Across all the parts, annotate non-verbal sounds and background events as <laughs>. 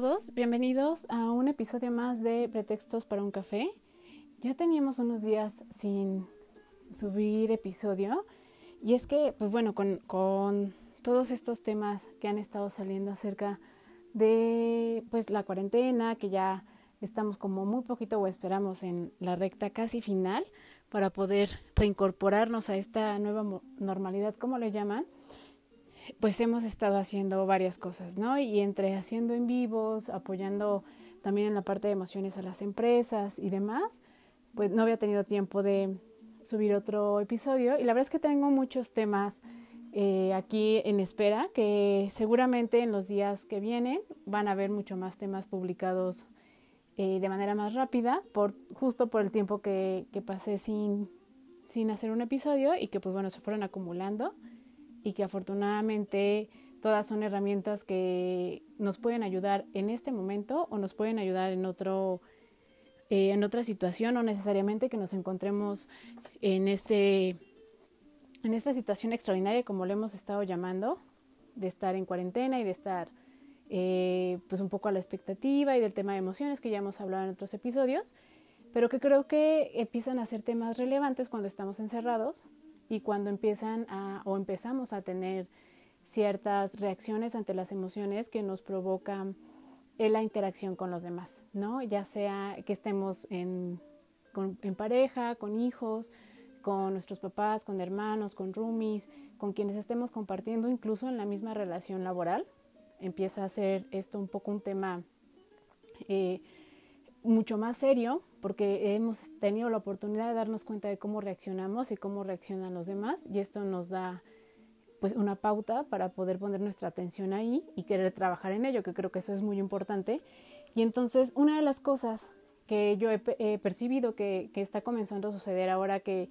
Todos, bienvenidos a un episodio más de Pretextos para un café. Ya teníamos unos días sin subir episodio y es que, pues bueno, con, con todos estos temas que han estado saliendo acerca de pues la cuarentena, que ya estamos como muy poquito o esperamos en la recta casi final para poder reincorporarnos a esta nueva normalidad, como le llaman, pues hemos estado haciendo varias cosas, ¿no? Y entre haciendo en vivos, apoyando también en la parte de emociones a las empresas y demás, pues no había tenido tiempo de subir otro episodio y la verdad es que tengo muchos temas eh, aquí en espera que seguramente en los días que vienen van a haber mucho más temas publicados eh, de manera más rápida, por, justo por el tiempo que, que pasé sin, sin hacer un episodio y que pues bueno, se fueron acumulando y que afortunadamente todas son herramientas que nos pueden ayudar en este momento o nos pueden ayudar en otro eh, en otra situación o necesariamente que nos encontremos en este en esta situación extraordinaria como le hemos estado llamando de estar en cuarentena y de estar eh, pues un poco a la expectativa y del tema de emociones que ya hemos hablado en otros episodios, pero que creo que empiezan a ser temas relevantes cuando estamos encerrados y cuando empiezan a o empezamos a tener ciertas reacciones ante las emociones que nos provocan la interacción con los demás, ¿no? Ya sea que estemos en, en pareja, con hijos, con nuestros papás, con hermanos, con roomies, con quienes estemos compartiendo incluso en la misma relación laboral empieza a ser esto un poco un tema eh, mucho más serio porque hemos tenido la oportunidad de darnos cuenta de cómo reaccionamos y cómo reaccionan los demás y esto nos da pues una pauta para poder poner nuestra atención ahí y querer trabajar en ello, que creo que eso es muy importante. Y entonces una de las cosas que yo he, percibido que, que, está comenzando a suceder ahora que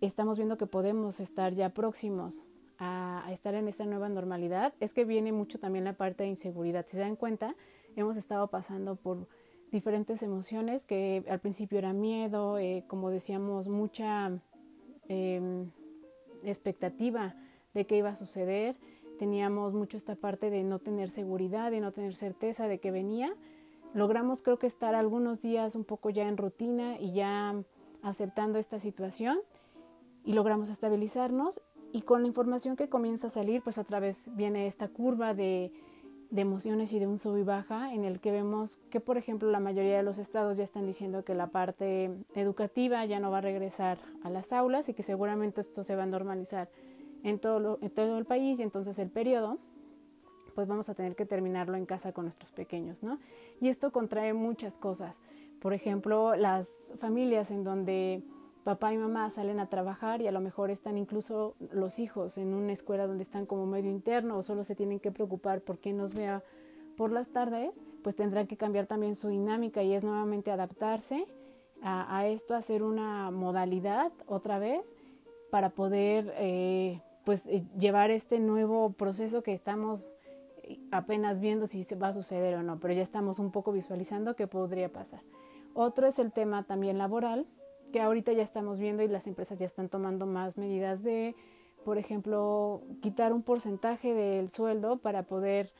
estamos viendo que podemos estar ya próximos a, estar en esta nueva normalidad es que viene mucho también la parte de inseguridad. Si se dan cuenta, hemos estado pasando por diferentes emociones que al principio era miedo, eh, como decíamos, mucha em, expectativa de qué iba a suceder. Teníamos mucho esta parte de no tener seguridad, de no tener certeza de que venía. Logramos creo que estar algunos días un poco ya en rutina y ya aceptando esta situación y logramos estabilizarnos y con la información que comienza a salir, pues otra vez viene esta curva de, de emociones y de un sub y baja en el que vemos que, por ejemplo, la mayoría de los estados ya están diciendo que la parte educativa ya no va a regresar a las aulas y que seguramente esto se va a normalizar en todo, en todo el país y entonces el periodo pues vamos a tener que terminarlo en casa con nuestros pequeños, ¿no? Y esto contrae muchas cosas. Por ejemplo, las familias en donde papá y mamá salen a trabajar y a lo mejor están incluso los hijos en una escuela donde están como medio interno o solo se tienen que preocupar por quién nos vea por las tardes, pues tendrán que cambiar también su dinámica y es nuevamente adaptarse a, esto, hacer una modalidad otra vez para poder eh, pues eh, llevar este nuevo proceso que estamos eh, apenas viendo si va a suceder o no, pero ya estamos un poco visualizando qué podría pasar. Otro es el tema también laboral, que ahorita ya estamos viendo y las empresas ya están tomando más medidas de, por ejemplo, quitar un porcentaje del sueldo para poder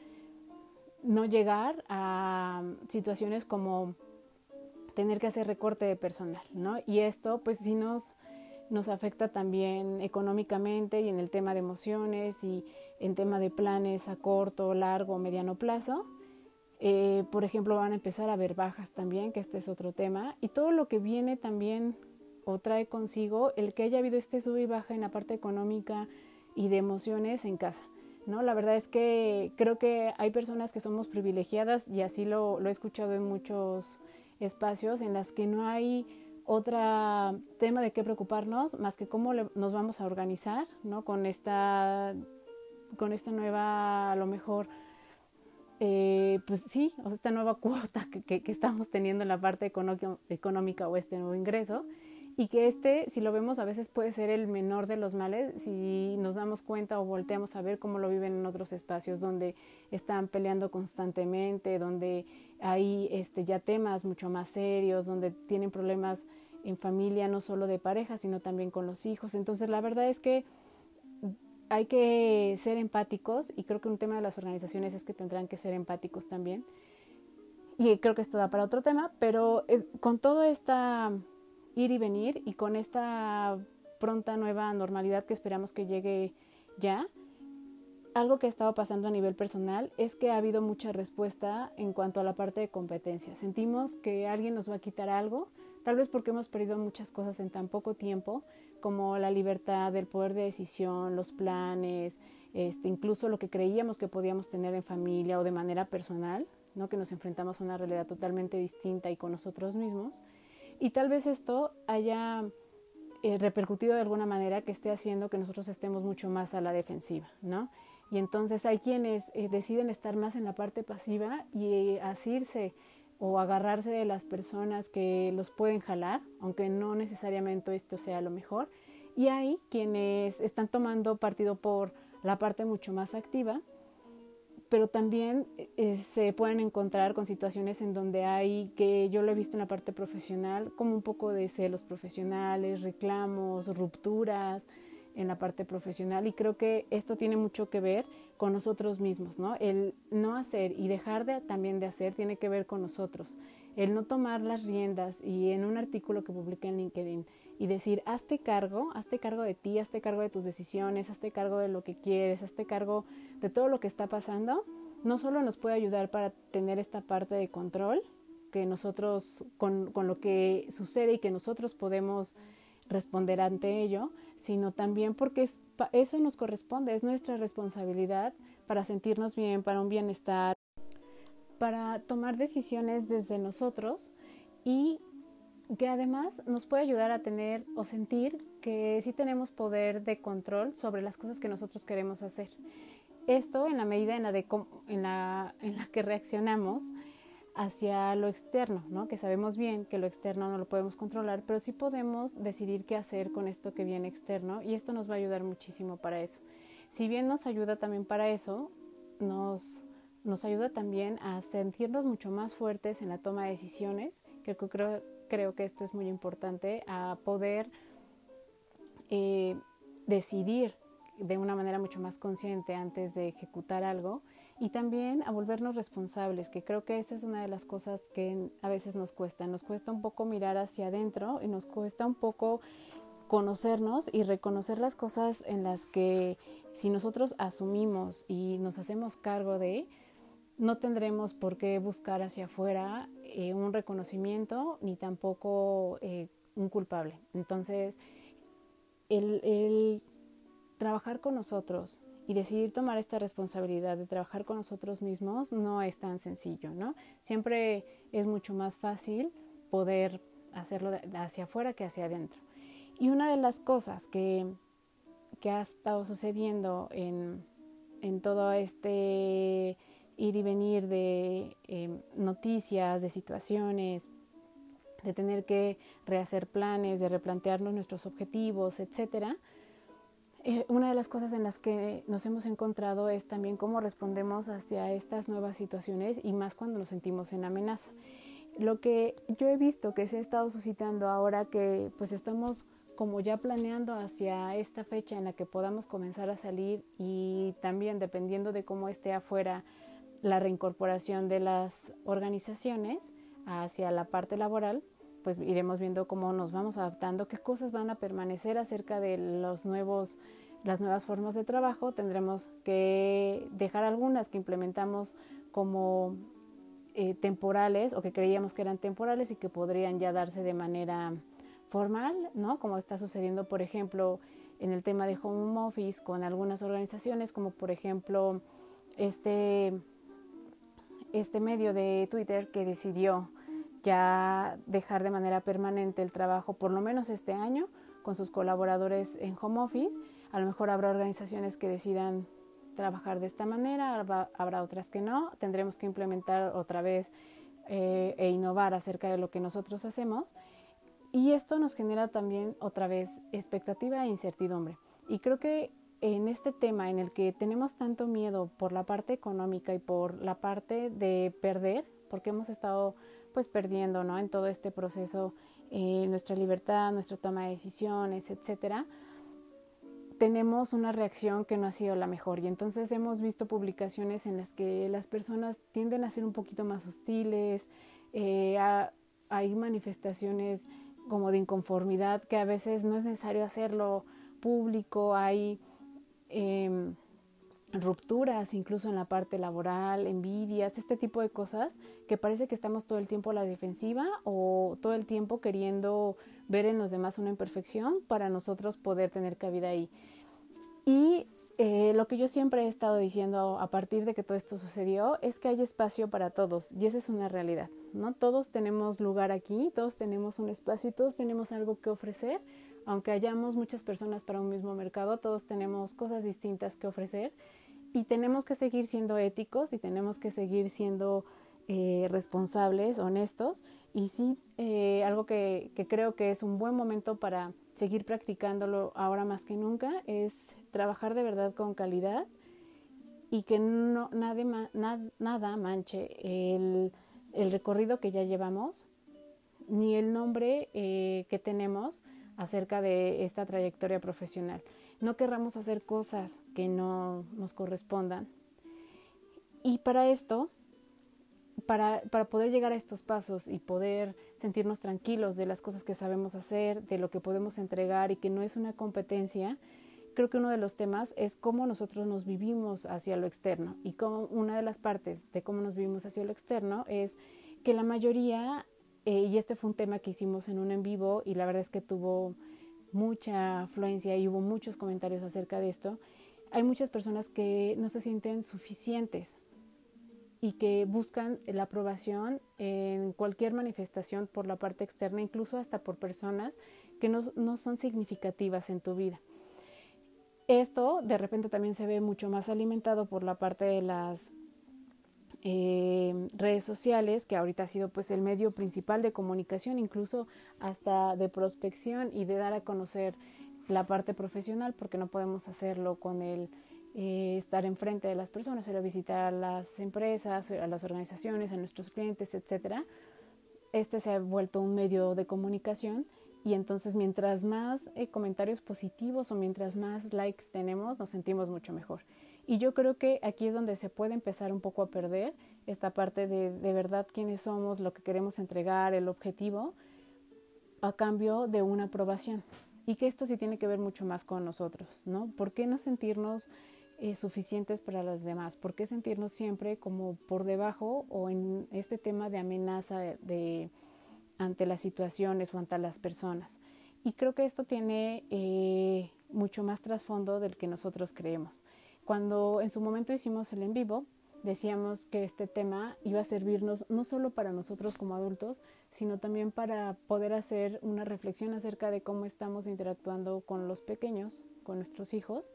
no llegar a situaciones como tener que hacer recorte de personal, ¿no? Y esto pues sí nos, nos afecta también económicamente y en el tema de emociones y en tema de planes a corto, largo, mediano plazo. Eh, por ejemplo, van a empezar a haber bajas también, que este es otro tema, y todo lo que viene también o trae consigo el que haya habido este sub y baja en la parte económica y de emociones en casa. ¿no? La verdad es que creo que hay personas que somos privilegiadas y así lo, lo he escuchado en muchos espacios en las que no hay otro tema de qué preocuparnos más que cómo nos vamos a organizar ¿no? con, esta, con esta nueva, a lo mejor, eh, pues sí, esta nueva <laughs> cuota que, que, estamos teniendo en la parte económica o este nuevo ingreso, y que este, si lo vemos, a veces puede ser el menor de los males si nos damos cuenta o volteamos a ver cómo lo viven en otros espacios donde están peleando constantemente, donde hay este, ya temas mucho más serios, donde tienen problemas en familia, no solo de pareja, sino también con los hijos. Entonces, la verdad es que hay que ser empáticos y creo que un tema de las organizaciones es que tendrán que ser empáticos también. Y creo que esto da para otro tema, pero eh, con toda esta ir y venir y con esta pronta nueva normalidad que esperamos que llegue ya, algo que ha estado pasando a nivel personal es que ha habido mucha respuesta en cuanto a la parte de competencia. Sentimos que alguien nos va a quitar algo, tal vez porque hemos perdido muchas cosas en tan poco tiempo, como la libertad, el poder de decisión, los planes, este, incluso lo que creíamos que podíamos tener en familia o de manera personal, ¿no? que nos enfrentamos a una realidad totalmente distinta y con nosotros mismos. Y tal vez esto haya eh, repercutido de alguna manera que esté haciendo que nosotros estemos mucho más a la defensiva, ¿no? Y entonces hay quienes eh, deciden estar más en la parte pasiva y eh, asirse o agarrarse de las personas que los pueden jalar, aunque no necesariamente esto sea lo mejor. Y hay quienes están tomando partido por la parte mucho más activa pero también eh, se pueden encontrar con situaciones en donde hay, que yo lo he visto en la parte profesional, como un poco de celos profesionales, reclamos, rupturas en la parte profesional y creo que esto tiene mucho que ver con nosotros mismos, ¿no? El no hacer y dejar de, también de hacer tiene que ver con nosotros. El no tomar las riendas y en un artículo que publiqué en LinkedIn y decir, hazte cargo, hazte cargo de ti, hazte cargo de tus decisiones, hazte cargo de lo que quieres, hazte cargo de todo lo que está pasando, no solo nos puede ayudar para tener esta parte de control, que nosotros, con, con lo que sucede y que nosotros podemos responder ante ello, sino también porque eso nos corresponde, es nuestra responsabilidad para sentirnos bien, para un bienestar, para tomar decisiones desde nosotros y que además nos puede ayudar a tener o sentir que sí tenemos poder de control sobre las cosas que nosotros queremos hacer. Esto en la medida en la, de, en la, en la que reaccionamos hacia lo externo, ¿no? que sabemos bien que lo externo no lo podemos controlar, pero sí podemos decidir qué hacer con esto que viene externo y esto nos va a ayudar muchísimo para eso. Si bien nos ayuda también para eso, nos, nos ayuda también a sentirnos mucho más fuertes en la toma de decisiones, que creo, que esto es muy importante, a poder eh, decidir de una manera mucho más consciente antes de ejecutar algo y también a volvernos responsables, que creo que esa es una de las cosas que a veces nos cuesta. Nos cuesta un poco mirar hacia adentro y nos cuesta un poco conocernos y reconocer las cosas en las que si nosotros asumimos y nos hacemos cargo de, no tendremos por qué buscar hacia afuera eh, un reconocimiento ni tampoco eh, un culpable. Entonces, el, trabajar con nosotros y decidir tomar esta responsabilidad de trabajar con nosotros mismos no es tan sencillo, ¿no? Siempre es mucho más fácil poder hacerlo hacia afuera que hacia adentro. Y una de las cosas que, que ha estado sucediendo en, en todo este ir y venir de em, noticias, de situaciones, de tener que rehacer planes, de replantearnos nuestros objetivos, etc. Eh, una de las cosas en las que nos hemos encontrado es también cómo respondemos hacia estas nuevas situaciones y más cuando nos sentimos en amenaza. Lo que yo he visto que se ha estado suscitando ahora que pues estamos como ya planeando hacia esta fecha en la que podamos comenzar a salir y también dependiendo de cómo esté afuera la reincorporación de las organizaciones hacia la parte laboral, pues iremos viendo cómo nos vamos adaptando, qué cosas van a permanecer acerca de los nuevos, las nuevas formas de trabajo. Tendremos que dejar algunas que implementamos como eh, temporales o que creíamos que eran temporales y que podrían ya darse de manera formal, ¿no? Como está sucediendo, por ejemplo, en el tema de home office con algunas organizaciones, como por ejemplo este este medio de Twitter que decidió ya dejar de manera permanente el trabajo, por lo menos este año, con sus colaboradores en home office. A lo mejor habrá organizaciones que decidan trabajar de esta manera, habrá otras que no, tendremos que implementar otra vez eh, e innovar acerca de lo que nosotros hacemos. Y esto nos genera también otra vez expectativa e incertidumbre. Y creo que en este tema en el que tenemos tanto miedo por la parte económica y por la parte de perder, porque hemos estado pues perdiendo ¿no? en todo este proceso eh, nuestra libertad, nuestra toma de decisiones, etcétera, tenemos una reacción que no ha sido la mejor. Y entonces hemos visto publicaciones en las que las personas tienden a ser un poquito más hostiles, eh, hay manifestaciones como de inconformidad que a veces no es necesario hacerlo público, hay em, rupturas incluso en la parte laboral, envidias, este tipo de cosas que parece que estamos todo el tiempo a la defensiva o todo el tiempo queriendo ver en los demás una imperfección para nosotros poder tener cabida ahí. Y eh, lo que yo siempre he estado diciendo a partir de que todo esto sucedió es que hay espacio para todos y esa es una realidad, ¿no? Todos tenemos lugar aquí, todos tenemos un espacio y todos tenemos algo que ofrecer, aunque hayamos muchas personas para un mismo mercado, todos tenemos cosas distintas que ofrecer y tenemos que seguir siendo éticos y tenemos que seguir siendo eh, responsables, honestos y sí, eh, algo que, creo que es un buen momento para seguir practicándolo ahora más que nunca es trabajar de verdad con calidad y que no, nada, nada manche el, el, recorrido que ya llevamos ni el nombre eh, que tenemos acerca de esta trayectoria profesional. No querramos hacer cosas que no nos correspondan. Y para esto para, para, poder llegar a estos pasos y poder sentirnos tranquilos de las cosas que sabemos hacer, de lo que podemos entregar y que no es una competencia, creo que uno de los temas es cómo nosotros nos vivimos hacia lo externo. Y como una de las partes de cómo nos vivimos hacia lo externo es que la mayoría, eh, y este fue un tema que hicimos en un en vivo y la verdad es que tuvo mucha afluencia y hubo muchos comentarios acerca de esto, hay muchas personas que no se sienten suficientes y que buscan la aprobación en cualquier manifestación por la parte externa, incluso hasta por personas que no, no, son significativas en tu vida. Esto de repente también se ve mucho más alimentado por la parte de las eh, redes sociales, que ahorita ha sido pues el medio principal de comunicación, incluso hasta de prospección y de dar a conocer la parte profesional, porque no podemos hacerlo con el eh, estar enfrente de las personas, ir a visitar a las empresas, a las organizaciones, a nuestros clientes, etcétera. Este se ha vuelto un medio de comunicación y entonces mientras más eh, comentarios positivos o mientras más likes tenemos, nos sentimos mucho mejor. Y yo creo que aquí es donde se puede empezar un poco a perder esta parte de de verdad quiénes somos, lo que queremos entregar, el objetivo, a cambio de una aprobación. Y que esto sí tiene que ver mucho más con nosotros, ¿no? ¿Por qué no sentirnos eh, suficientes para las demás? ¿Por qué sentirnos siempre como por debajo o en este tema de amenaza de, ante las situaciones o ante las personas? Y creo que esto tiene eh, mucho más trasfondo del que nosotros creemos. Cuando en su momento hicimos el en vivo, decíamos que este tema iba a servirnos no solo para nosotros como adultos, sino también para poder hacer una reflexión acerca de cómo estamos interactuando con los pequeños, con nuestros hijos,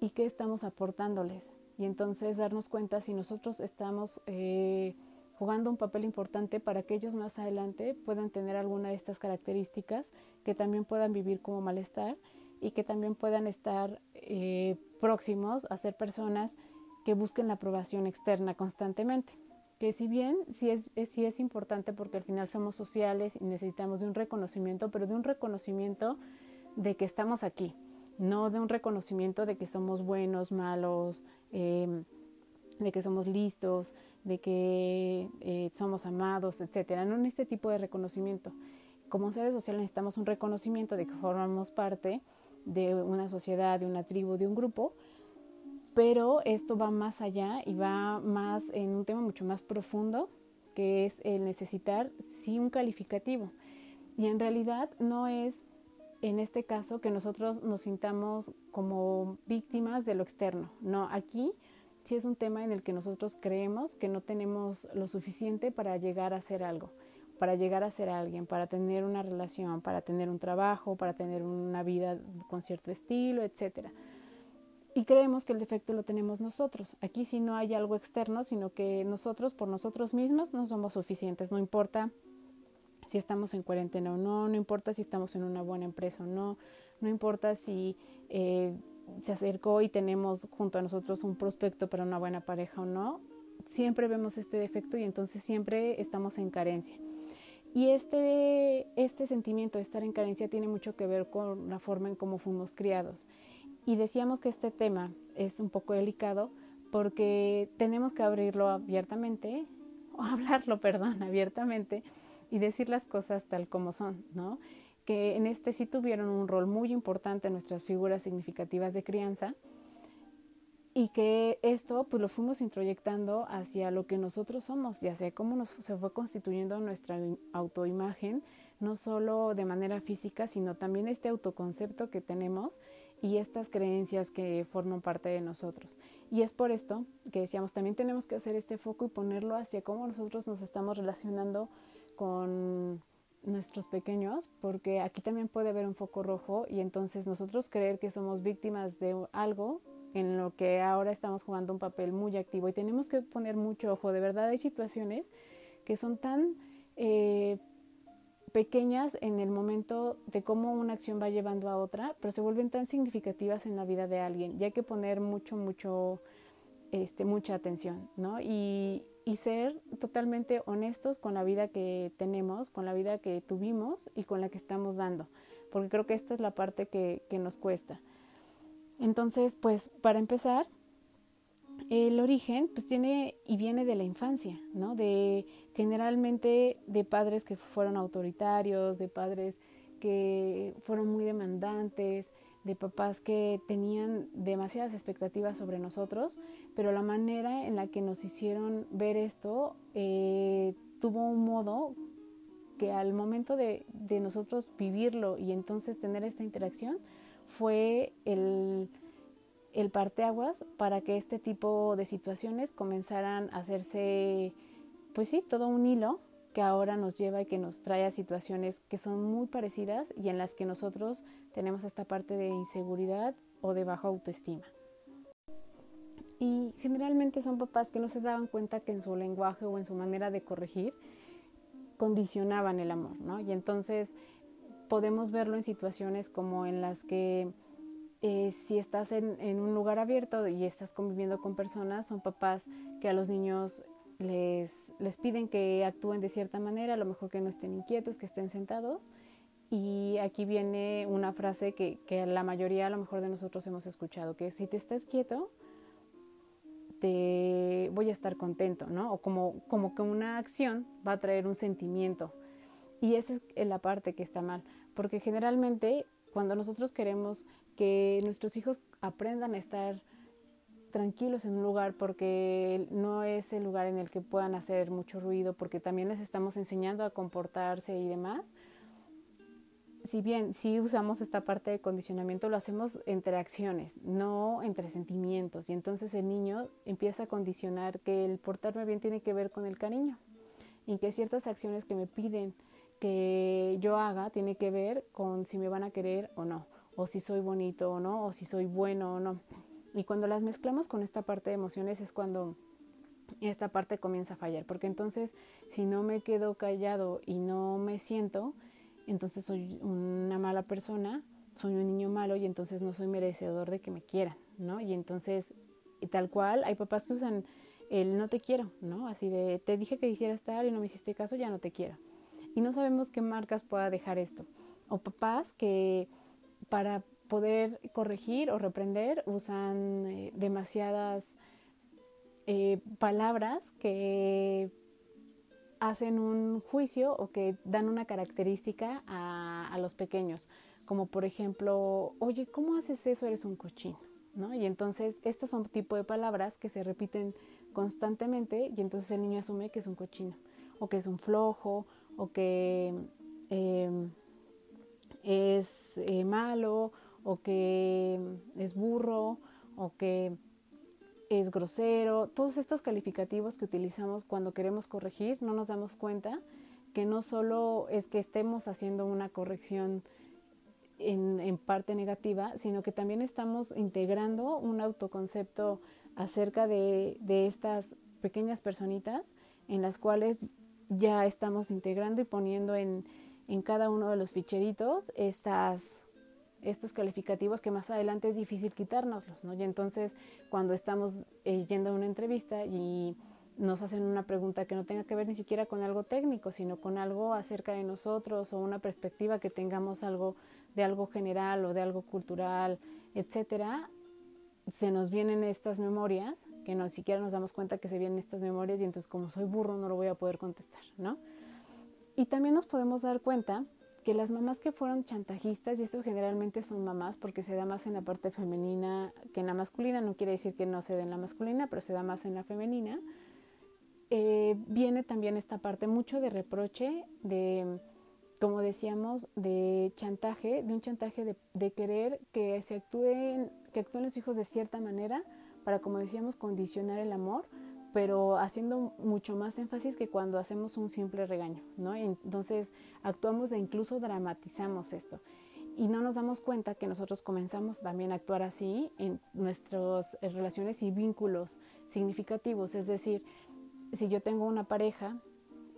y qué estamos aportándoles. Y entonces darnos cuenta si nosotros estamos eh, jugando un papel importante para que ellos más adelante puedan tener alguna de estas características, que también puedan vivir como malestar y que también puedan estar eh, próximos a ser personas que busquen la aprobación externa constantemente. Que si bien sí es, sí es importante porque al final somos sociales y necesitamos de un reconocimiento, pero de un reconocimiento de que estamos aquí, no de un reconocimiento de que somos buenos, malos, em, de que somos listos, de que eh, somos amados, etcétera. No en este tipo de reconocimiento. Como seres sociales necesitamos un reconocimiento de que formamos parte de una sociedad, de una tribu, de un grupo, pero esto va más allá y va más en un tema mucho más profundo, que es el necesitar sí un calificativo. Y en realidad no es en este caso que nosotros nos sintamos como víctimas de lo externo. No, aquí sí es un tema en el que nosotros creemos que no tenemos lo suficiente para llegar a ser algo, para llegar a ser alguien, para tener una relación, para tener un trabajo, para tener una vida con cierto estilo, etc. y creemos que el defecto lo tenemos nosotros. Aquí sí no hay algo externo, sino que nosotros por nosotros mismos no somos suficientes. No importa si estamos en cuarentena o no, no importa si estamos en una buena empresa o no, no importa si eh, se acercó y tenemos junto a nosotros un prospecto para una buena pareja o no, siempre vemos este defecto y entonces siempre estamos en carencia. Y este, este sentimiento de estar en carencia tiene mucho que ver con la forma en cómo fuimos criados. Y decíamos que este tema es un poco delicado porque tenemos que abrirlo abiertamente, o <laughs> hablarlo, perdón, abiertamente y decir las cosas tal como son, ¿no? Que en este sí tuvieron un rol muy importante nuestras figuras significativas de crianza y que esto pues lo fuimos introyectando hacia lo que nosotros somos y hacia cómo nos, se fue constituyendo nuestra autoimagen, no solo de manera física, sino también este autoconcepto que tenemos y estas creencias que forman parte de nosotros. Y es por esto que decíamos, también tenemos que hacer este foco y ponerlo hacia cómo nosotros nos estamos relacionando con nuestros pequeños, porque aquí también puede haber un foco rojo y entonces nosotros creer que somos víctimas de algo en lo que ahora estamos jugando un papel muy activo y tenemos que poner mucho ojo. De verdad hay situaciones que son tan eh, pequeñas en el momento de cómo una acción va llevando a otra, pero se vuelven tan significativas en la vida de alguien y hay que poner mucho, mucho, este, mucha atención, ¿no? Y, y ser totalmente honestos con la vida que tenemos, con la vida que tuvimos y con la que estamos dando, porque creo que esta es la parte que, nos cuesta. Entonces, pues para empezar, el origen pues tiene y viene de la infancia, ¿no? De generalmente de padres que fueron autoritarios, de padres que fueron muy demandantes, de papás que tenían demasiadas expectativas sobre nosotros, pero la manera en la que nos hicieron ver esto eh, tuvo un modo que al momento de, de nosotros vivirlo y entonces tener esta interacción fue el el parteaguas para que este tipo de situaciones comenzaran a hacerse, pues sí, todo un hilo que ahora nos lleva y que nos trae a situaciones que son muy parecidas y en las que nosotros tenemos esta parte de inseguridad o de baja autoestima. Y generalmente son papás que no se daban cuenta que en su lenguaje o en su manera de corregir condicionaban el amor, ¿no? Y entonces podemos verlo en situaciones como en las que eh, si estás en, un lugar abierto y estás conviviendo con personas, son papás que a los niños les, les piden que actúen de cierta manera, a lo mejor que no estén inquietos, que estén sentados. Y aquí viene una frase que, la mayoría a lo mejor de nosotros hemos escuchado, que si te estás quieto, te voy a estar contento, ¿no? O como, como que una acción va a traer un sentimiento. Y esa es la parte que está mal, porque generalmente cuando nosotros queremos que nuestros hijos aprendan a estar tranquilos en un lugar porque no es el lugar en el que puedan hacer mucho ruido, porque también les estamos enseñando a comportarse y demás. Si bien sí usamos esta parte de condicionamiento, lo hacemos entre acciones, no entre sentimientos. Y entonces el niño empieza a condicionar que el portarme bien tiene que ver con el cariño y que ciertas acciones que me piden que yo haga tiene que ver con si me van a querer o no o si soy bonito o no, o si soy bueno o no. Y cuando las mezclamos con esta parte de emociones es cuando esta parte comienza a fallar, porque entonces si no me quedo callado y no me siento, entonces soy una mala persona, soy un niño malo y entonces no soy merecedor de que me quieran, ¿no? Y entonces, tal cual, hay papás que usan el no te quiero, ¿no? Así de, te dije que quisiera estar y no me hiciste caso, ya no te quiero. Y no sabemos qué marcas pueda dejar esto. O papás que para poder corregir o reprender usan eh, demasiadas eh, palabras que hacen un juicio o que dan una característica a, los pequeños, como por ejemplo, oye, ¿cómo haces eso? Eres un cochino, ¿no? Y entonces estos son tipo de palabras que se repiten constantemente y entonces el niño asume que es un cochino, o que es un flojo, o que eh, es eh, malo o que es burro o que es grosero, todos estos calificativos que utilizamos cuando queremos corregir, no nos damos cuenta que no solo es que estemos haciendo una corrección en, parte negativa, sino que también estamos integrando un autoconcepto acerca de, de estas pequeñas personitas en las cuales ya estamos integrando y poniendo en, en cada uno de los ficheritos estas, estos calificativos que más adelante es difícil quitárnoslos, ¿no? Y entonces cuando estamos eh, yendo a una entrevista y nos hacen una pregunta que no tenga que ver ni siquiera con algo técnico, sino con algo acerca de nosotros o una perspectiva que tengamos algo de algo general o de algo cultural, etcétera, se nos vienen estas memorias, que no siquiera nos damos cuenta que se vienen estas memorias y entonces como soy burro no lo voy a poder contestar, ¿no? Y también nos podemos dar cuenta que las mamás que fueron chantajistas, y esto generalmente son mamás porque se da más en la parte femenina que en la masculina, no quiere decir que no se dé en la masculina, pero se da más en la femenina, eh, viene también esta parte mucho de reproche, de, como decíamos, de chantaje, de un chantaje de, de querer que se actúen, que actúen los hijos de cierta manera para, como decíamos, condicionar el amor, pero haciendo mucho más énfasis que cuando hacemos un simple regaño, ¿no? Entonces actuamos e incluso dramatizamos esto. Y no nos damos cuenta que nosotros comenzamos también a actuar así en nuestras relaciones y vínculos significativos. Es decir, si yo tengo una pareja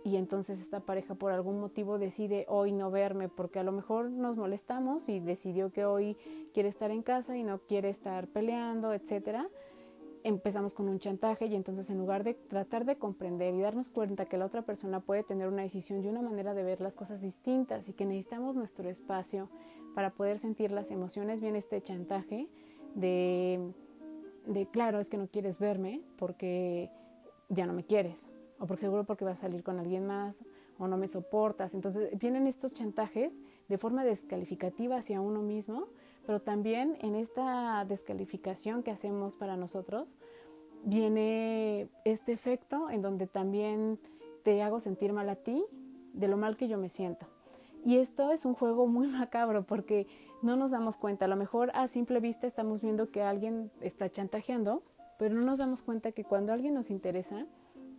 y entonces esta pareja por algún motivo decide hoy no verme porque a lo mejor nos molestamos y decidió que hoy quiere estar en casa y no quiere estar peleando, etcétera, empezamos con un chantaje y entonces en lugar de tratar de comprender y darnos cuenta que la otra persona puede tener una decisión y una manera de ver las cosas distintas y que necesitamos nuestro espacio para poder sentir las emociones, viene este chantaje de, de claro, es que no quieres verme porque ya no me quieres o porque seguro porque vas a salir con alguien más o no me soportas. Entonces vienen estos chantajes de forma descalificativa hacia uno mismo pero también en esta descalificación que hacemos para nosotros viene este efecto en donde también te hago sentir mal a ti de lo mal que yo me siento. Y esto es un juego muy <laughs> macabro porque no nos damos cuenta. A lo mejor a simple vista estamos viendo que alguien está chantajeando, pero no nos damos cuenta que cuando alguien nos interesa,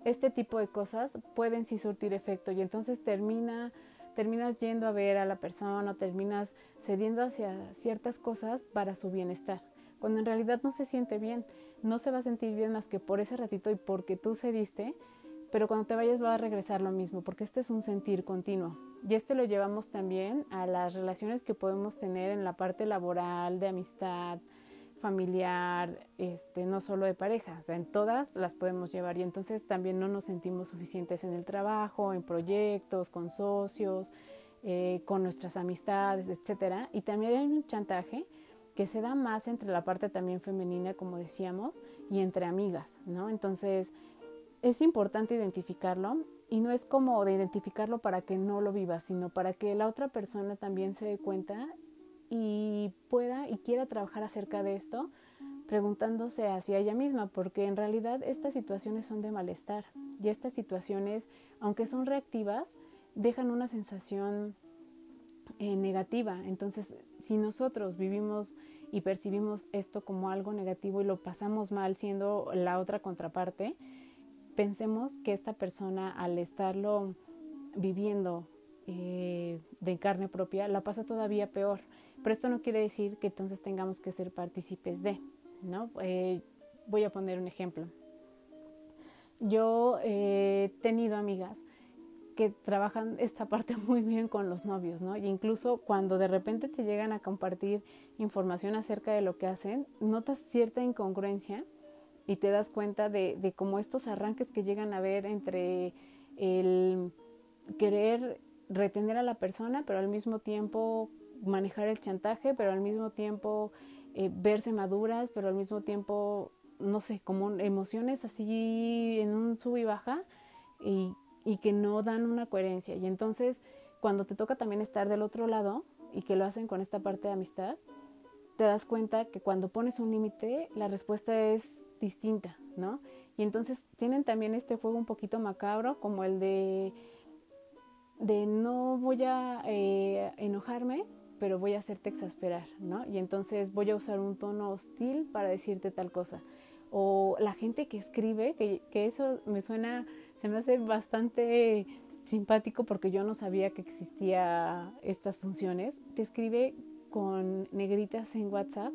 este tipo de cosas pueden sí surtir efecto y entonces termina terminas yendo a ver a la persona, terminas cediendo hacia ciertas cosas para su bienestar, cuando en realidad no se siente bien, no se va a sentir bien más que por ese ratito y porque tú cediste, pero cuando te vayas va a regresar lo mismo, porque este es un sentir continuo. Y este lo llevamos también a las relaciones que podemos tener en la parte laboral, de amistad, familiar, este, no solo de pareja, en todas las podemos llevar y entonces también no nos sentimos suficientes en el trabajo, en proyectos, con socios, eh, con nuestras amistades, etcétera. Y también hay un chantaje que se da más entre la parte también femenina, como decíamos, y entre amigas, ¿no? Entonces es importante identificarlo y no es como de identificarlo para que no lo vivas, sino para que la otra persona también se dé cuenta y pueda y quiera trabajar acerca de esto, preguntándose hacia ella misma, porque en realidad estas situaciones son de malestar y estas situaciones, aunque son reactivas, dejan una sensación eh, negativa. Entonces, si nosotros vivimos y percibimos esto como algo negativo y lo pasamos mal siendo la otra contraparte, pensemos que esta persona al estarlo viviendo eh, de carne propia la pasa todavía peor pero esto no quiere decir que entonces tengamos que ser partícipes de, ¿no? Eh, voy a poner un ejemplo. Yo he tenido amigas que trabajan esta parte <laughs> muy bien con los novios, ¿no? Y incluso cuando de repente te llegan a compartir información acerca de lo que hacen, notas cierta incongruencia y te das cuenta de, de cómo estos arranques que llegan a ver entre el querer retener a la persona, pero al mismo tiempo manejar el chantaje, pero al mismo tiempo eh, verse maduras, pero al mismo tiempo, no sé, como emociones así en un sub y baja y, y que no dan una coherencia. Y entonces, cuando te toca también estar del otro lado y que lo hacen con esta parte de amistad, te das cuenta que cuando pones un límite, la respuesta es distinta, ¿no? Y entonces tienen también este juego un poquito macabro, como el de, de no voy a eh, enojarme, pero voy a hacerte exasperar, ¿no? Y entonces voy a usar un tono hostil para decirte tal cosa. O la gente que escribe, que, eso me suena, se me hace bastante simpático porque yo no sabía que existía estas funciones, te escribe con negritas en WhatsApp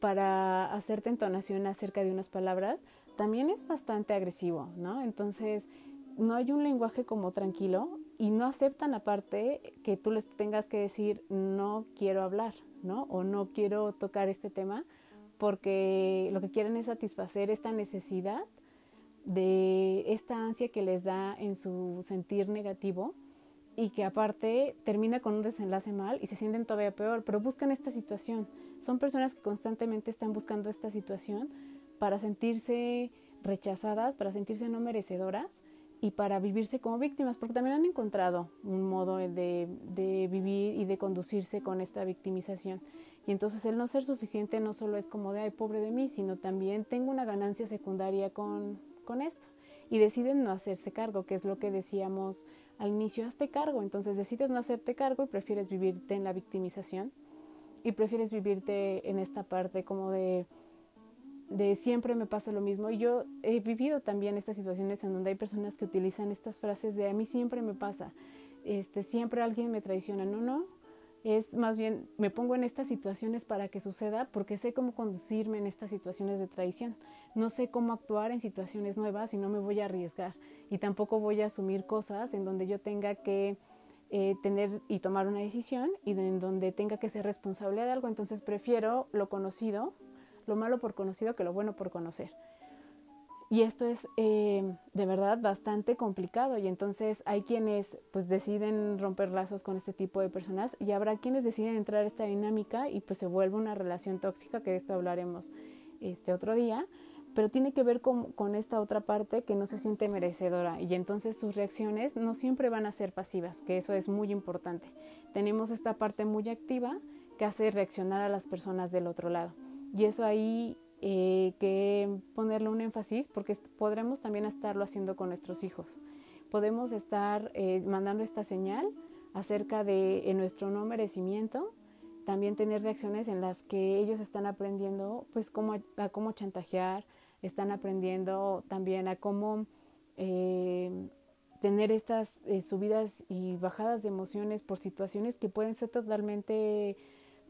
para hacerte entonación acerca de unas palabras, también es bastante agresivo, ¿no? Entonces, no hay un lenguaje como tranquilo y no aceptan aparte que tú les tengas que decir no quiero hablar, ¿no? O no quiero tocar este tema porque lo que quieren es satisfacer esta necesidad de esta ansia que les da en su sentir negativo y que aparte termina con un desenlace mal y se sienten todavía peor, pero buscan esta situación. Son personas que constantemente están buscando esta situación para sentirse rechazadas, para sentirse no merecedoras y para vivirse como víctimas, porque también han encontrado un modo de, de, vivir y de conducirse con esta victimización. Y entonces el no ser suficiente no solo es como de, ay, pobre de mí, sino también tengo una ganancia secundaria con, con esto. Y deciden no hacerse cargo, que es lo que decíamos al inicio, hazte cargo. Entonces decides no hacerte cargo y prefieres vivirte en la victimización y prefieres vivirte en esta parte como de de siempre me pasa lo mismo. Y yo he vivido también estas situaciones en donde hay personas que utilizan estas frases de a mí siempre me pasa, este, siempre alguien me traiciona. No, no, es más bien me pongo en estas situaciones para que suceda porque sé cómo conducirme en estas situaciones de traición. No sé cómo actuar en situaciones nuevas y no me voy a arriesgar. Y tampoco voy a asumir cosas en donde yo tenga que eh, tener y tomar una decisión y en donde tenga que ser responsable de algo. Entonces prefiero lo conocido lo malo por conocido que lo bueno por conocer. Y esto es eh, de verdad bastante complicado y entonces hay quienes pues deciden romper lazos con este tipo de personas y habrá quienes deciden entrar a esta dinámica y pues se vuelve una relación tóxica, que de esto hablaremos este otro día, pero tiene que ver con, con esta otra parte que no se siente merecedora y entonces sus reacciones no siempre van a ser pasivas, que eso es muy importante. Tenemos esta parte muy activa que hace reaccionar a las personas del otro lado. Y eso ahí eh, que ponerle un énfasis porque podremos también estarlo haciendo con nuestros hijos. Podemos estar eh, mandando esta señal acerca de nuestro no merecimiento, también tener reacciones en las que ellos están aprendiendo pues cómo, a cómo chantajear, están aprendiendo también a cómo eh, tener estas subidas y bajadas de emociones por situaciones que pueden ser totalmente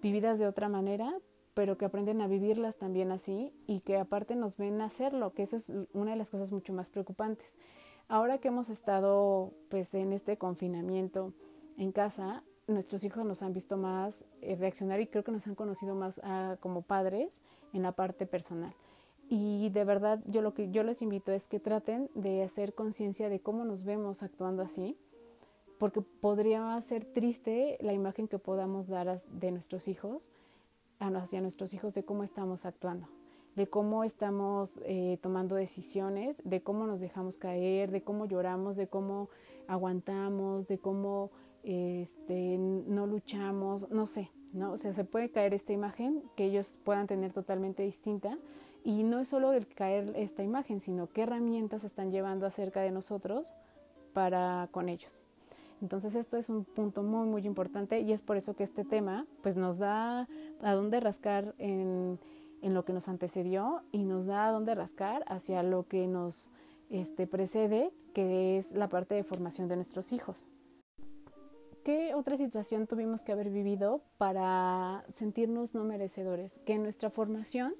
vividas de otra manera, pero que aprenden a vivirlas también así y que aparte nos ven hacerlo, que eso es una de las cosas mucho más preocupantes. Ahora que hemos estado pues en este confinamiento en casa, nuestros hijos nos han visto más eh, reaccionar y creo que nos han conocido más ah, como padres en la parte personal. Y de verdad yo lo que yo les invito es que traten de hacer conciencia de cómo nos vemos actuando así, porque podría ser triste la imagen que podamos dar de nuestros hijos hacia nuestros hijos de cómo estamos actuando, de cómo estamos eh, tomando decisiones, de cómo nos dejamos caer, de cómo lloramos, de cómo aguantamos, de cómo este, no luchamos, no sé, ¿no? O sea, se puede caer esta imagen que ellos puedan tener totalmente distinta y no es solo el caer esta imagen, sino qué herramientas están llevando acerca de nosotros para con ellos. Entonces esto es un punto muy muy importante y es por eso que este tema pues nos da a dónde rascar en, en lo que nos antecedió y nos da a dónde rascar hacia lo que nos este, precede, que es la parte de formación de nuestros hijos. ¿Qué otra situación tuvimos que haber vivido para sentirnos no merecedores? Que en nuestra formación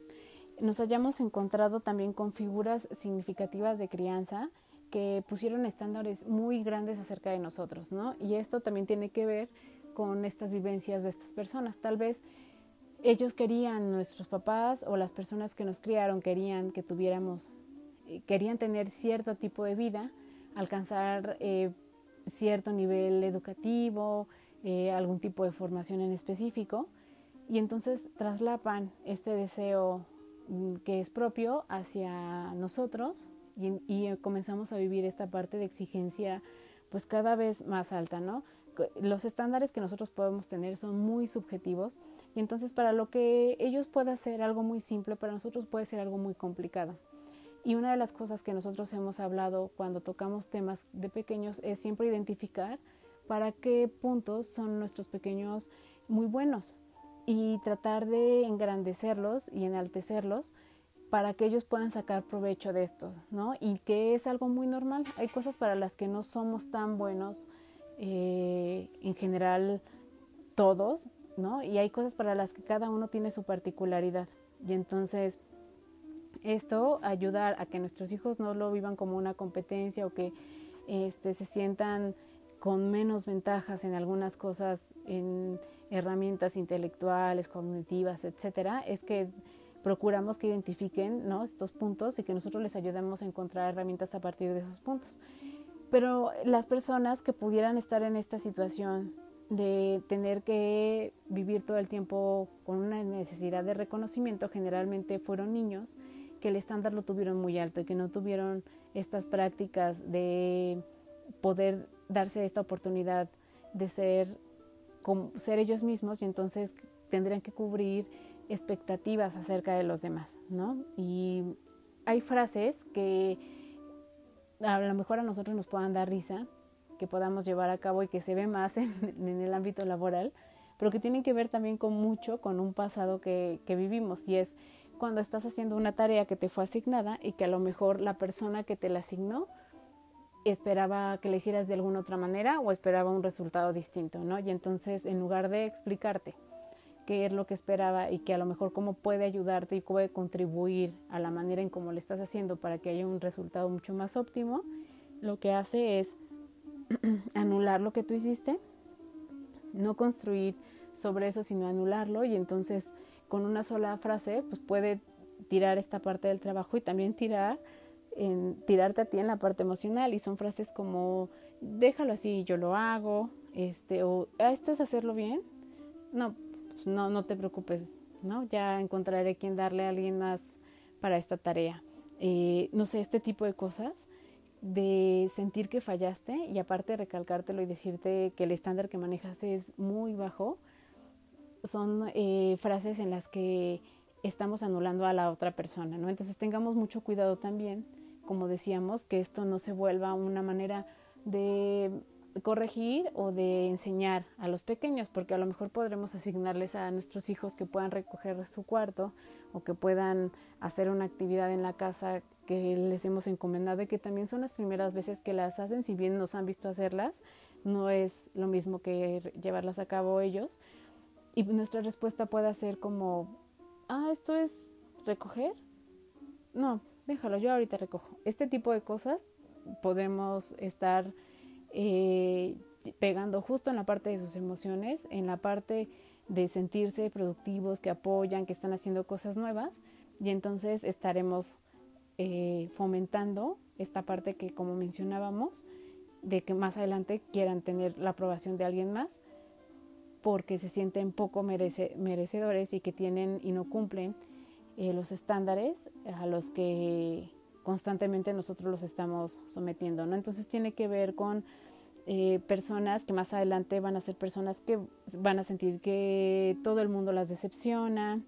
nos hayamos encontrado también con figuras significativas de crianza que pusieron estándares muy grandes acerca de nosotros, ¿no? Y esto también tiene que ver con estas vivencias de estas personas. Tal vez ellos querían, nuestros papás o las personas que nos criaron querían que tuviéramos, eh, querían tener cierto tipo de vida, alcanzar eh, cierto nivel educativo, eh, algún tipo de formación en específico, y entonces traslapan este deseo mm, que es propio hacia nosotros y, comenzamos a vivir esta parte de exigencia pues cada vez más alta, ¿no? Los estándares que nosotros podemos tener son muy subjetivos y entonces para lo que ellos pueda ser algo muy simple, para nosotros puede ser algo muy complicado. Y una de las cosas que nosotros hemos hablado cuando tocamos temas de pequeños es siempre identificar para qué puntos son nuestros pequeños muy buenos y tratar de engrandecerlos y enaltecerlos para que ellos puedan sacar provecho de esto, ¿no? Y que es algo muy normal. Hay cosas para las que no somos tan buenos eh, en general todos, ¿no? Y hay cosas para las que cada uno tiene su particularidad. Y entonces esto ayudar a que nuestros hijos no lo vivan como una competencia o que este, se sientan con menos ventajas en algunas cosas, en herramientas intelectuales, cognitivas, etcétera, es que procuramos que identifiquen estos puntos y que nosotros les ayudemos a encontrar herramientas a partir de esos puntos. Pero las personas que pudieran estar en esta situación de tener que vivir todo el tiempo con una necesidad de reconocimiento, generalmente fueron niños que el estándar lo tuvieron muy alto y que no tuvieron estas prácticas de poder darse esta oportunidad de ser, ser ellos mismos y entonces tendrían que cubrir expectativas acerca de los demás, ¿no? Y hay frases que a lo mejor a nosotros nos puedan dar risa, que podamos llevar a cabo y que se ve más <laughs> en, el ámbito laboral, pero que tienen que ver también con mucho con un pasado que, que vivimos y es cuando estás haciendo una tarea que te fue asignada y que a lo mejor la persona que te la asignó esperaba que la hicieras de alguna otra manera o esperaba un resultado distinto, ¿no? Y entonces en lugar de explicarte qué es lo que esperaba y que a lo mejor cómo puede ayudarte y puede contribuir a la manera en cómo le estás haciendo para que haya un resultado mucho más óptimo, lo que hace es <clears throat> anular lo que tú hiciste, no construir sobre eso, sino anularlo y entonces con una sola frase pues puede tirar esta parte del trabajo y también tirar tirarte a ti en la parte emocional y son frases como déjalo así, yo lo hago, este o ah, esto es hacerlo bien. No, no no te preocupes, ¿no? Ya encontraré quien darle a alguien más para esta tarea. Eh, no sé, este tipo de cosas de sentir que fallaste y aparte recalcártelo y decirte que el estándar que manejas es muy bajo, son eh, frases en las que estamos anulando a la otra persona, ¿no? Entonces tengamos mucho cuidado también, como decíamos, que esto no se vuelva una manera de corregir o de enseñar a los pequeños, porque a lo mejor podremos asignarles a nuestros hijos que puedan recoger su cuarto o que puedan hacer una actividad en la casa que les hemos encomendado y que también son las primeras veces que las hacen, si bien nos han visto hacerlas, no es lo mismo que llevarlas a cabo ellos. Y nuestra respuesta puede ser como, ah, esto es recoger. No, déjalo, yo ahorita recojo. Este tipo de cosas podemos estar eh, pegando justo en la parte de sus emociones, en la parte de sentirse productivos, que apoyan, que están haciendo cosas nuevas y entonces estaremos eh, fomentando esta parte que como mencionábamos, de que más adelante quieran tener la aprobación de alguien más porque se sienten poco merecedores y que tienen y no cumplen eh, los estándares a los que constantemente nosotros los estamos sometiendo. ¿no? Entonces tiene que ver con eh, personas que más adelante van a ser personas que van a sentir que todo el mundo las decepciona,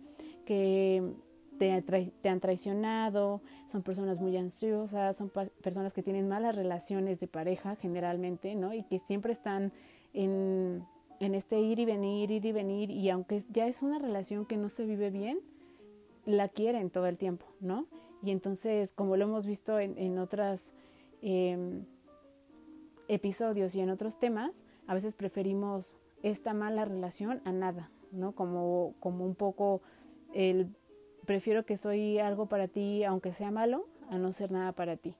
que te, te han traicionado, son personas muy ansiosas, son personas que tienen malas relaciones de pareja generalmente, ¿no? Y que siempre están en, en este ir y venir, ir y venir, y aunque ya es una relación que no se vive bien, la quieren todo el tiempo, ¿no? Y entonces, como lo hemos visto en, en otros em, episodios y en otros temas, a veces preferimos esta mala relación a nada, ¿no? Como, como un poco el prefiero que soy algo para ti, aunque sea malo, a no ser nada para ti.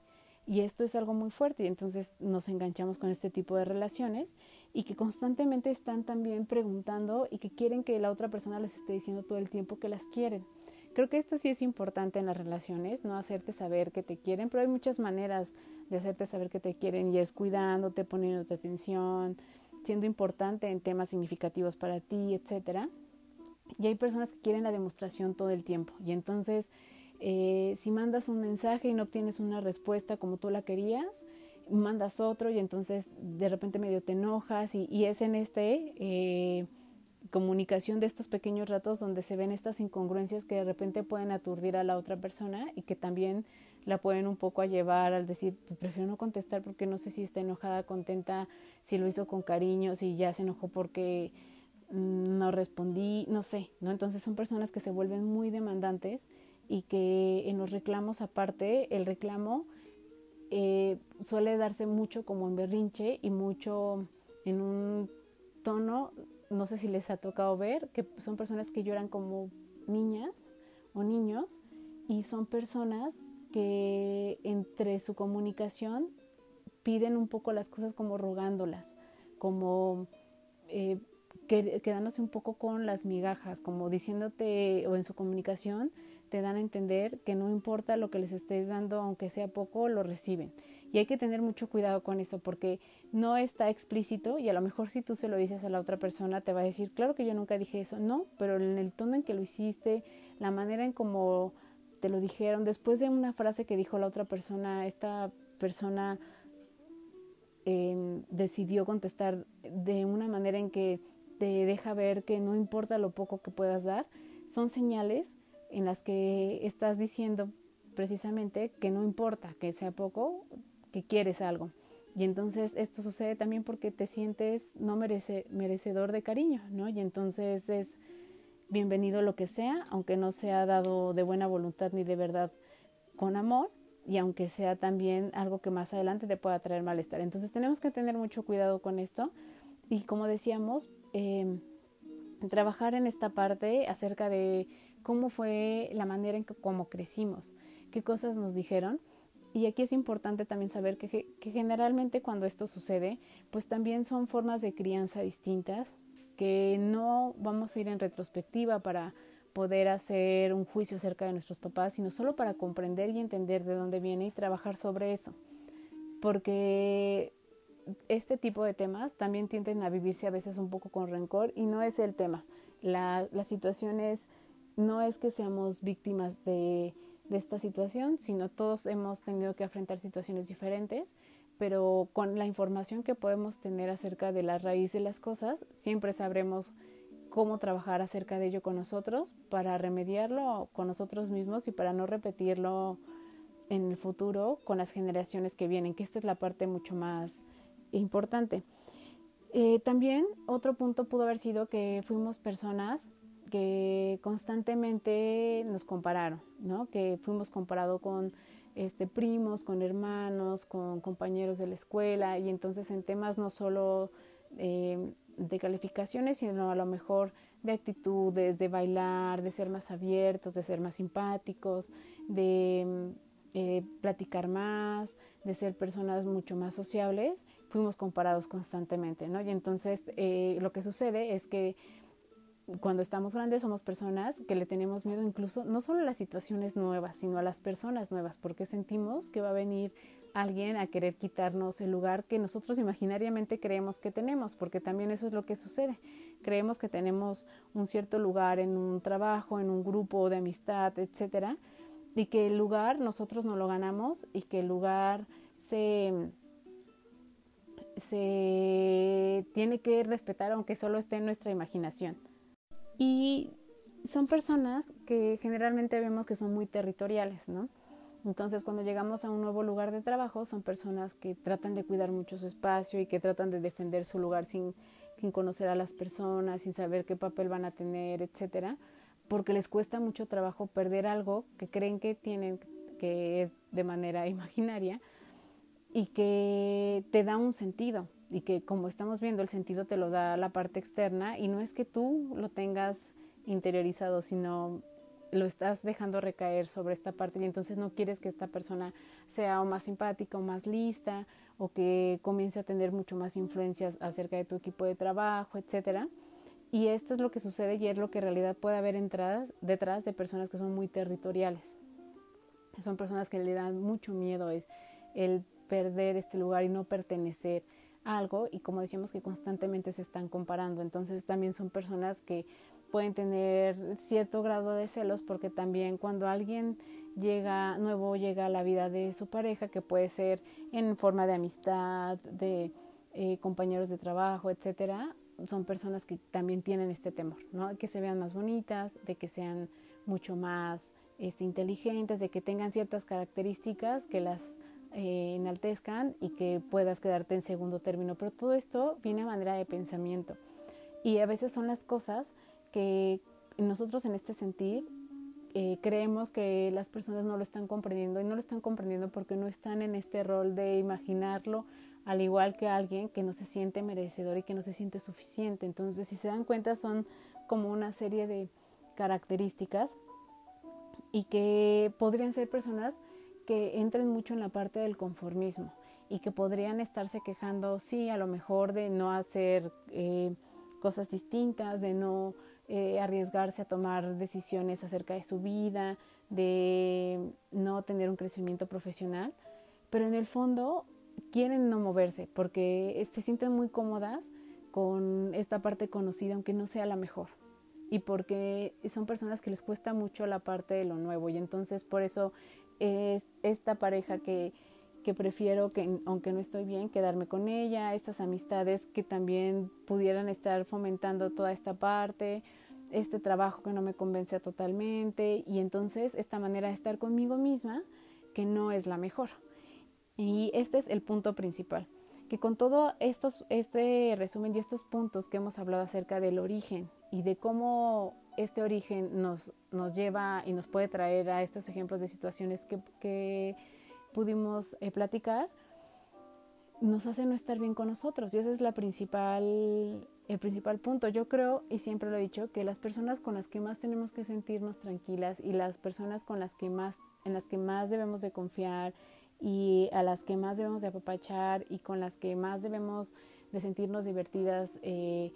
Y esto es algo muy fuerte y entonces nos enganchamos con este tipo de relaciones y que constantemente están también preguntando y que quieren que la otra persona les esté diciendo todo el tiempo que las quieren. Creo que esto sí es importante en las relaciones, no hacerte saber que te quieren, pero hay muchas maneras de hacerte saber que te quieren y es cuidándote, poniéndote atención, siendo importante en temas significativos para ti, etcétera. Y hay personas que quieren la demostración todo el tiempo y entonces eh, si mandas un mensaje y no obtienes una respuesta como tú la querías, mandas otro y entonces de repente medio te enojas y, es en este eh, comunicación de estos pequeños ratos donde se ven estas incongruencias que de repente pueden aturdir a la otra persona y que también la pueden un poco a llevar al decir, pues, prefiero no contestar porque no sé si está enojada, contenta, si lo hizo con cariño, si ya se enojó porque mm, no respondí, no sé, ¿no? Entonces son personas que se vuelven muy demandantes y que en los reclamos aparte, el reclamo eh, suele darse mucho como en berrinche y mucho en un tono no sé si les ha tocado ver, que son personas que lloran como niñas o niños y son personas que entre su comunicación piden un poco las cosas como rogándolas, como eh, quedándose un poco con las migajas, como diciéndote o en su comunicación te dan a entender que no importa lo que les estés dando, aunque sea poco, lo reciben. Y hay que tener mucho cuidado con eso porque no está explícito y a lo mejor si tú se lo dices a la otra persona te va a decir, claro que yo nunca dije eso, no, pero en el tono en que lo hiciste, la manera en cómo te lo dijeron, después de una frase que dijo la otra persona, esta persona em, decidió contestar de una manera en que te deja ver que no importa lo poco que puedas dar, son señales en las que estás diciendo precisamente que no importa que sea poco, que quieres algo. Y entonces esto sucede también porque te sientes no merece, merecedor de cariño, ¿no? Y entonces es bienvenido lo que sea, aunque no sea dado de buena voluntad ni de verdad con amor, y aunque sea también algo que más adelante te pueda traer malestar. Entonces tenemos que tener mucho cuidado con esto y como decíamos, em, trabajar en esta parte acerca de cómo fue la manera en que cómo crecimos, qué cosas nos dijeron. Y aquí es importante también saber que, que generalmente cuando esto sucede, pues también son formas de crianza distintas, que no vamos a ir en retrospectiva para poder hacer un juicio acerca de nuestros papás, sino solo para comprender y entender de dónde viene y trabajar sobre eso. Porque este tipo de temas también tienden a vivirse a veces un poco con rencor y no es el tema. La, la situación es, no es que seamos víctimas de, de esta situación, sino todos hemos tenido que afrontar situaciones diferentes pero con la información que podemos tener acerca de la raíz de las cosas, siempre sabremos cómo trabajar acerca de ello con nosotros para remediarlo con nosotros mismos y para no repetirlo en el futuro con las generaciones que vienen, que esta es la parte mucho más importante. Eh, también otro punto pudo haber sido que fuimos personas que constantemente nos compararon, ¿no? que fuimos comparados con este, primos, con hermanos, con compañeros de la escuela y entonces en temas no solo eh, de calificaciones, sino a lo mejor de actitudes, de bailar, de ser más abiertos, de ser más simpáticos, de eh, platicar más, de ser personas mucho más sociables, fuimos comparados constantemente, ¿no? Y entonces eh, lo que sucede es que cuando estamos grandes somos personas que le tenemos miedo incluso no solo a las situaciones nuevas, sino a las personas nuevas, porque sentimos que va a venir alguien a querer quitarnos el lugar que nosotros imaginariamente creemos que tenemos, porque también eso es lo que sucede. Creemos que tenemos un cierto lugar en un trabajo, en un grupo de amistad, etcétera, y que el lugar nosotros no lo ganamos y que el lugar se se tiene que respetar aunque solo esté en nuestra imaginación. Y son personas que generalmente vemos que son muy territoriales, ¿no? Entonces, cuando llegamos a un nuevo lugar de trabajo, son personas que tratan de cuidar mucho su espacio y que tratan de defender su lugar sin, conocer a las personas, sin saber qué papel van a tener, etcétera, porque les cuesta mucho trabajo perder algo que creen que tienen, que es de manera <laughs> imaginaria y que te da un sentido y que como estamos viendo el sentido te lo da la parte externa y no es que tú lo tengas interiorizado, sino lo estás dejando recaer sobre esta parte y entonces no quieres que esta persona sea o más simpática o más lista o que comience a tener mucho más influencias acerca de tu equipo de trabajo, etcétera. Y esto es lo que sucede y es lo que en realidad puede haber entradas detrás de personas que son muy territoriales. Son personas que le dan mucho miedo es el perder este lugar y no pertenecer algo y como decíamos que constantemente se están comparando, entonces también son personas que pueden tener cierto grado de celos porque también cuando alguien llega nuevo llega a la vida de su pareja que puede ser en forma de amistad, de eh, compañeros de trabajo, etcétera, son personas que también tienen este temor, ¿no? Que se vean más bonitas, de que sean mucho más este, inteligentes, de que tengan ciertas características que las eh, enaltezcan y que puedas quedarte en segundo término. Pero todo esto viene a manera de pensamiento. Y a veces son las cosas que nosotros en este sentir eh, creemos que las personas no lo están comprendiendo y no lo están comprendiendo porque no están en este rol de imaginarlo al igual que alguien que no se siente merecedor y que no se siente suficiente. Entonces, si se dan cuenta, son como una serie de características y que podrían ser personas que entren mucho en la parte del conformismo y que podrían estarse quejando, sí, a lo mejor de no hacer eh, cosas distintas, de no eh, arriesgarse a tomar decisiones acerca de su vida, de no tener un crecimiento profesional, pero en el fondo quieren no moverse porque se sienten muy cómodas con esta parte conocida, aunque no sea la mejor. Y porque son personas que les cuesta mucho la parte de lo nuevo. Y entonces por eso es esta pareja que, que prefiero que, aunque no estoy bien, quedarme con ella, estas amistades que también pudieran estar fomentando toda esta parte, este trabajo que no me convence totalmente. Y entonces esta manera de estar conmigo misma que no es la mejor. Y este es el punto principal, que con todo estos, este resumen y estos puntos que hemos hablado acerca del origen y de cómo este origen nos, nos lleva y nos puede traer a estos ejemplos de situaciones que, que pudimos eh, platicar, nos hace no estar bien con nosotros. Y ese es la principal, el principal punto. Yo creo, y siempre lo he dicho, que las personas con las que más tenemos que sentirnos tranquilas y las personas con las que más, en las que más debemos de confiar y a las que más debemos de apapachar y con las que más debemos de sentirnos divertidas, eh,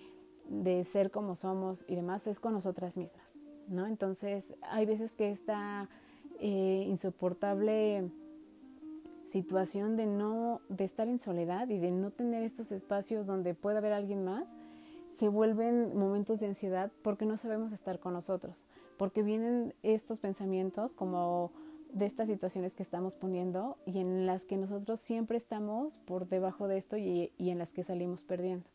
de ser como somos y demás, es con nosotras mismas, ¿no? Entonces, hay veces que esta eh, insoportable situación de no, de estar en soledad y de no tener estos espacios donde pueda haber alguien más, se vuelven momentos de ansiedad porque no sabemos estar con nosotros, porque vienen estos pensamientos como de estas situaciones que estamos poniendo y en las que nosotros siempre estamos por debajo de esto y, en las que salimos perdiendo.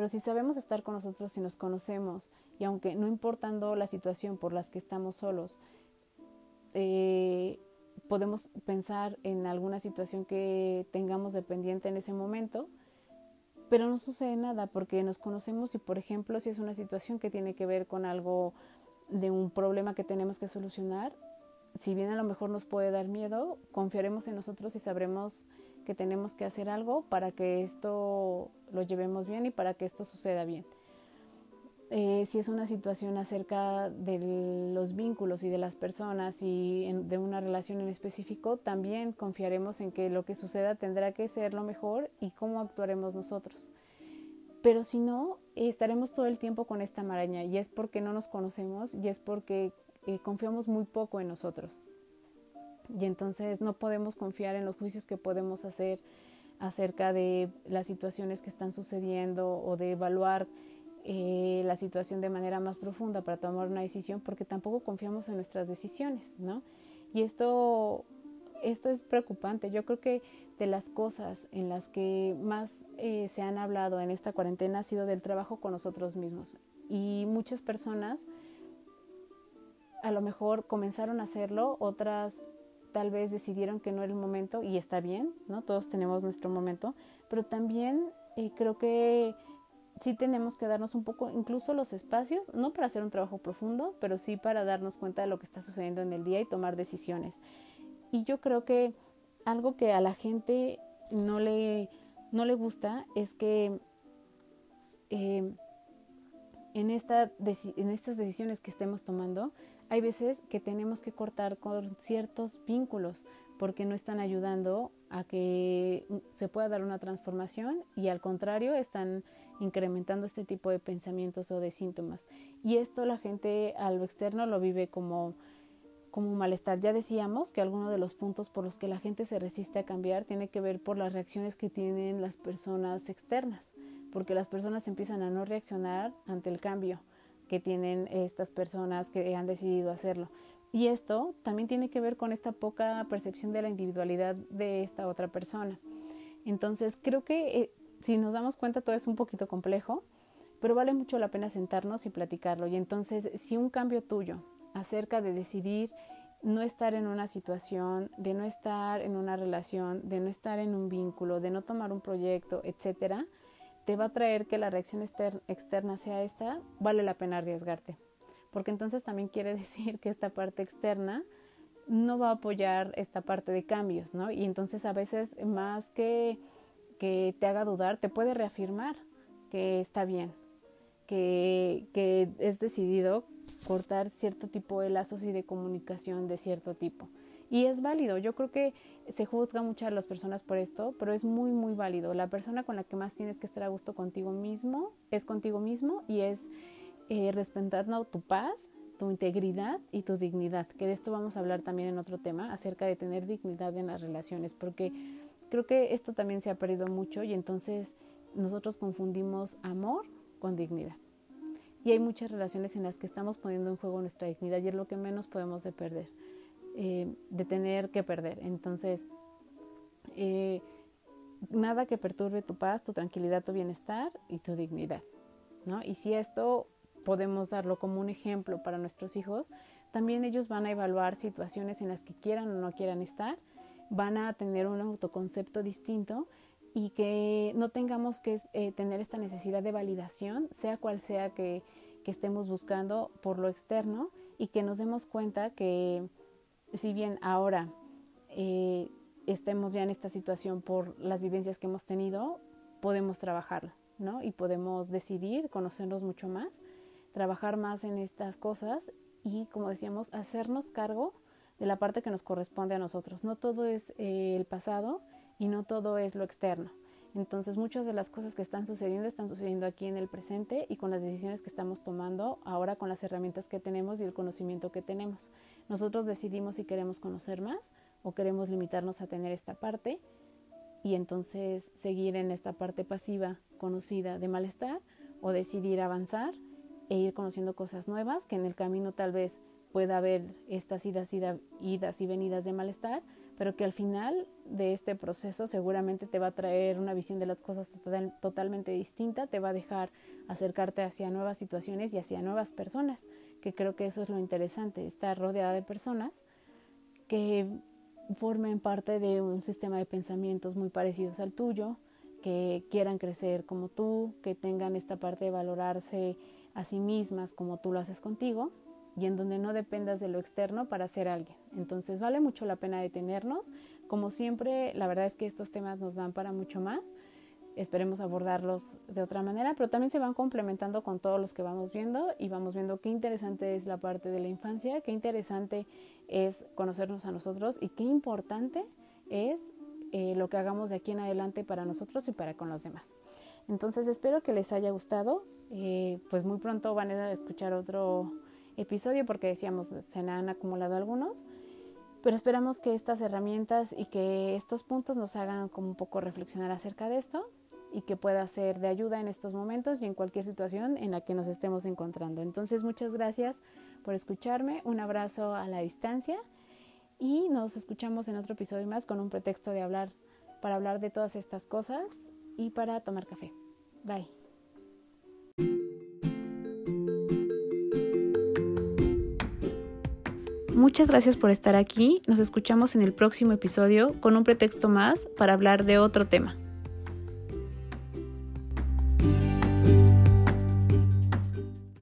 Pero si sabemos estar con nosotros, si nos conocemos y aunque no importando la situación por las que estamos solos, eh, podemos pensar en alguna situación que tengamos dependiente en ese momento, pero no sucede nada porque nos conocemos y, por ejemplo, si es una situación que tiene que ver con algo de un problema que tenemos que solucionar, si bien a lo mejor nos puede dar miedo, confiaremos en nosotros y sabremos que tenemos que hacer algo para que esto lo llevemos bien y para que esto suceda bien. Eh, si es una situación acerca de los vínculos y de las personas y de una relación en específico, también confiaremos en que lo que suceda tendrá que ser lo mejor y cómo actuaremos nosotros. Pero si no, estaremos todo el tiempo con esta maraña y es porque no nos conocemos y es porque eh, confiamos muy poco en nosotros. Y entonces no podemos confiar en los juicios que podemos hacer acerca de las situaciones que están sucediendo o de evaluar eh, la situación de manera más profunda para tomar una decisión porque tampoco confiamos en nuestras decisiones, ¿no? Y esto, esto es preocupante. Yo creo que de las cosas en las que más eh, se han hablado en esta cuarentena ha sido del trabajo con nosotros mismos. Y muchas personas a lo mejor comenzaron a hacerlo, otras tal vez decidieron que no era el momento y está bien, ¿no? Todos tenemos nuestro momento, pero también eh, creo que sí tenemos que darnos un poco, incluso los espacios, no para hacer un trabajo profundo, pero sí para darnos cuenta de lo que está sucediendo en el día y tomar decisiones. Y yo creo que algo que a la gente no le, no le gusta es que eh, en, esta, en estas decisiones que estemos tomando, hay veces que tenemos que cortar con ciertos vínculos porque no están ayudando a que se pueda dar una transformación y al contrario están incrementando este tipo de pensamientos o de síntomas. Y esto la gente a lo externo lo vive como como malestar. Ya decíamos que alguno de los puntos por los que la gente se resiste a cambiar tiene que ver por las reacciones que tienen las personas externas, porque las personas empiezan a no reaccionar ante el cambio que tienen estas personas que han decidido hacerlo. Y esto también tiene que ver con esta poca percepción de la individualidad de esta otra persona. Entonces, creo que eh, si nos damos cuenta todo es un poquito complejo, pero vale mucho la pena sentarnos y platicarlo. Y entonces, si un cambio tuyo acerca de decidir no estar en una situación, de no estar en una relación, de no estar en un vínculo, de no tomar un proyecto, etcétera, te va a traer que la reacción externa sea esta, vale la pena arriesgarte. Porque entonces también quiere <laughs> decir que esta parte externa no va a apoyar esta parte de cambios, ¿no? Y entonces a veces más que que te haga dudar, te puede reafirmar que está bien, que, que es decidido cortar cierto tipo de lazos y de comunicación de cierto tipo. Y es válido, yo creo que se juzga mucho a las personas por esto, pero es muy, muy válido. La persona con la que más tienes que estar a gusto contigo mismo es contigo mismo y es eh, respetando tu paz, tu integridad y tu dignidad, que de esto vamos a hablar también en otro tema, acerca de tener dignidad en las relaciones, porque creo que esto también se ha perdido mucho y entonces nosotros confundimos amor con dignidad. Y hay muchas relaciones en las que estamos poniendo en juego nuestra dignidad y es lo que menos podemos de perder, eh, de tener que perder. Entonces, eh, nada que perturbe tu paz, tu tranquilidad, tu bienestar y tu dignidad. ¿no? Y si esto podemos darlo como un ejemplo para nuestros hijos, también ellos van a evaluar situaciones en las que quieran o no quieran estar, van a tener un autoconcepto distinto y que no tengamos que eh, tener esta necesidad de validación, sea cual sea que, estemos buscando por lo externo y que nos demos cuenta que si bien ahora eh, estemos ya en esta situación por las vivencias que hemos tenido, podemos trabajarlo, ¿no? Y podemos decidir conocernos mucho más, trabajar más en estas cosas y, como decíamos, hacernos cargo de la parte que nos corresponde a nosotros. No todo es eh, el pasado y no todo es lo externo. Entonces muchas de las cosas que están sucediendo están sucediendo aquí en el presente y con las decisiones que estamos tomando ahora con las herramientas que tenemos y el conocimiento que tenemos. Nosotros decidimos si queremos conocer más o queremos limitarnos a tener esta parte y entonces seguir en esta parte pasiva conocida de malestar o decidir avanzar e ir conociendo cosas nuevas que en el camino tal vez pueda haber estas idas, idas y venidas de malestar, pero que al final de este proceso seguramente te va a traer una visión de las cosas totalmente distinta, te va a dejar acercarte hacia nuevas situaciones y hacia nuevas personas, que creo que eso es lo interesante, estar rodeada de personas que formen parte de un sistema de pensamientos muy parecidos al tuyo, que quieran crecer como tú, que tengan esta parte de valorarse a sí mismas como tú lo haces contigo y en donde no dependas de lo externo para ser alguien. Entonces vale mucho la pena detenernos. Como siempre, la verdad es que estos temas nos dan para mucho más. Esperemos abordarlos de otra manera, pero también se van complementando con todos los que vamos viendo y vamos viendo qué interesante es la parte de la infancia, qué interesante es conocernos a nosotros y qué importante es eh, lo que hagamos de aquí en adelante para nosotros y para con los demás. Entonces espero que les haya gustado. Eh, pues muy pronto van a escuchar otro episodio porque decíamos se han acumulado algunos, pero esperamos que estas herramientas y que estos puntos nos hagan como un poco reflexionar acerca de esto y que pueda ser de ayuda en estos momentos y en cualquier situación en la que nos estemos encontrando. Entonces, muchas gracias por escucharme, un abrazo a la distancia y nos escuchamos en otro episodio más con un pretexto de hablar para hablar de todas estas cosas y para tomar café. Bye. Muchas gracias por estar aquí. Nos escuchamos en el próximo episodio con un pretexto más para hablar de otro tema.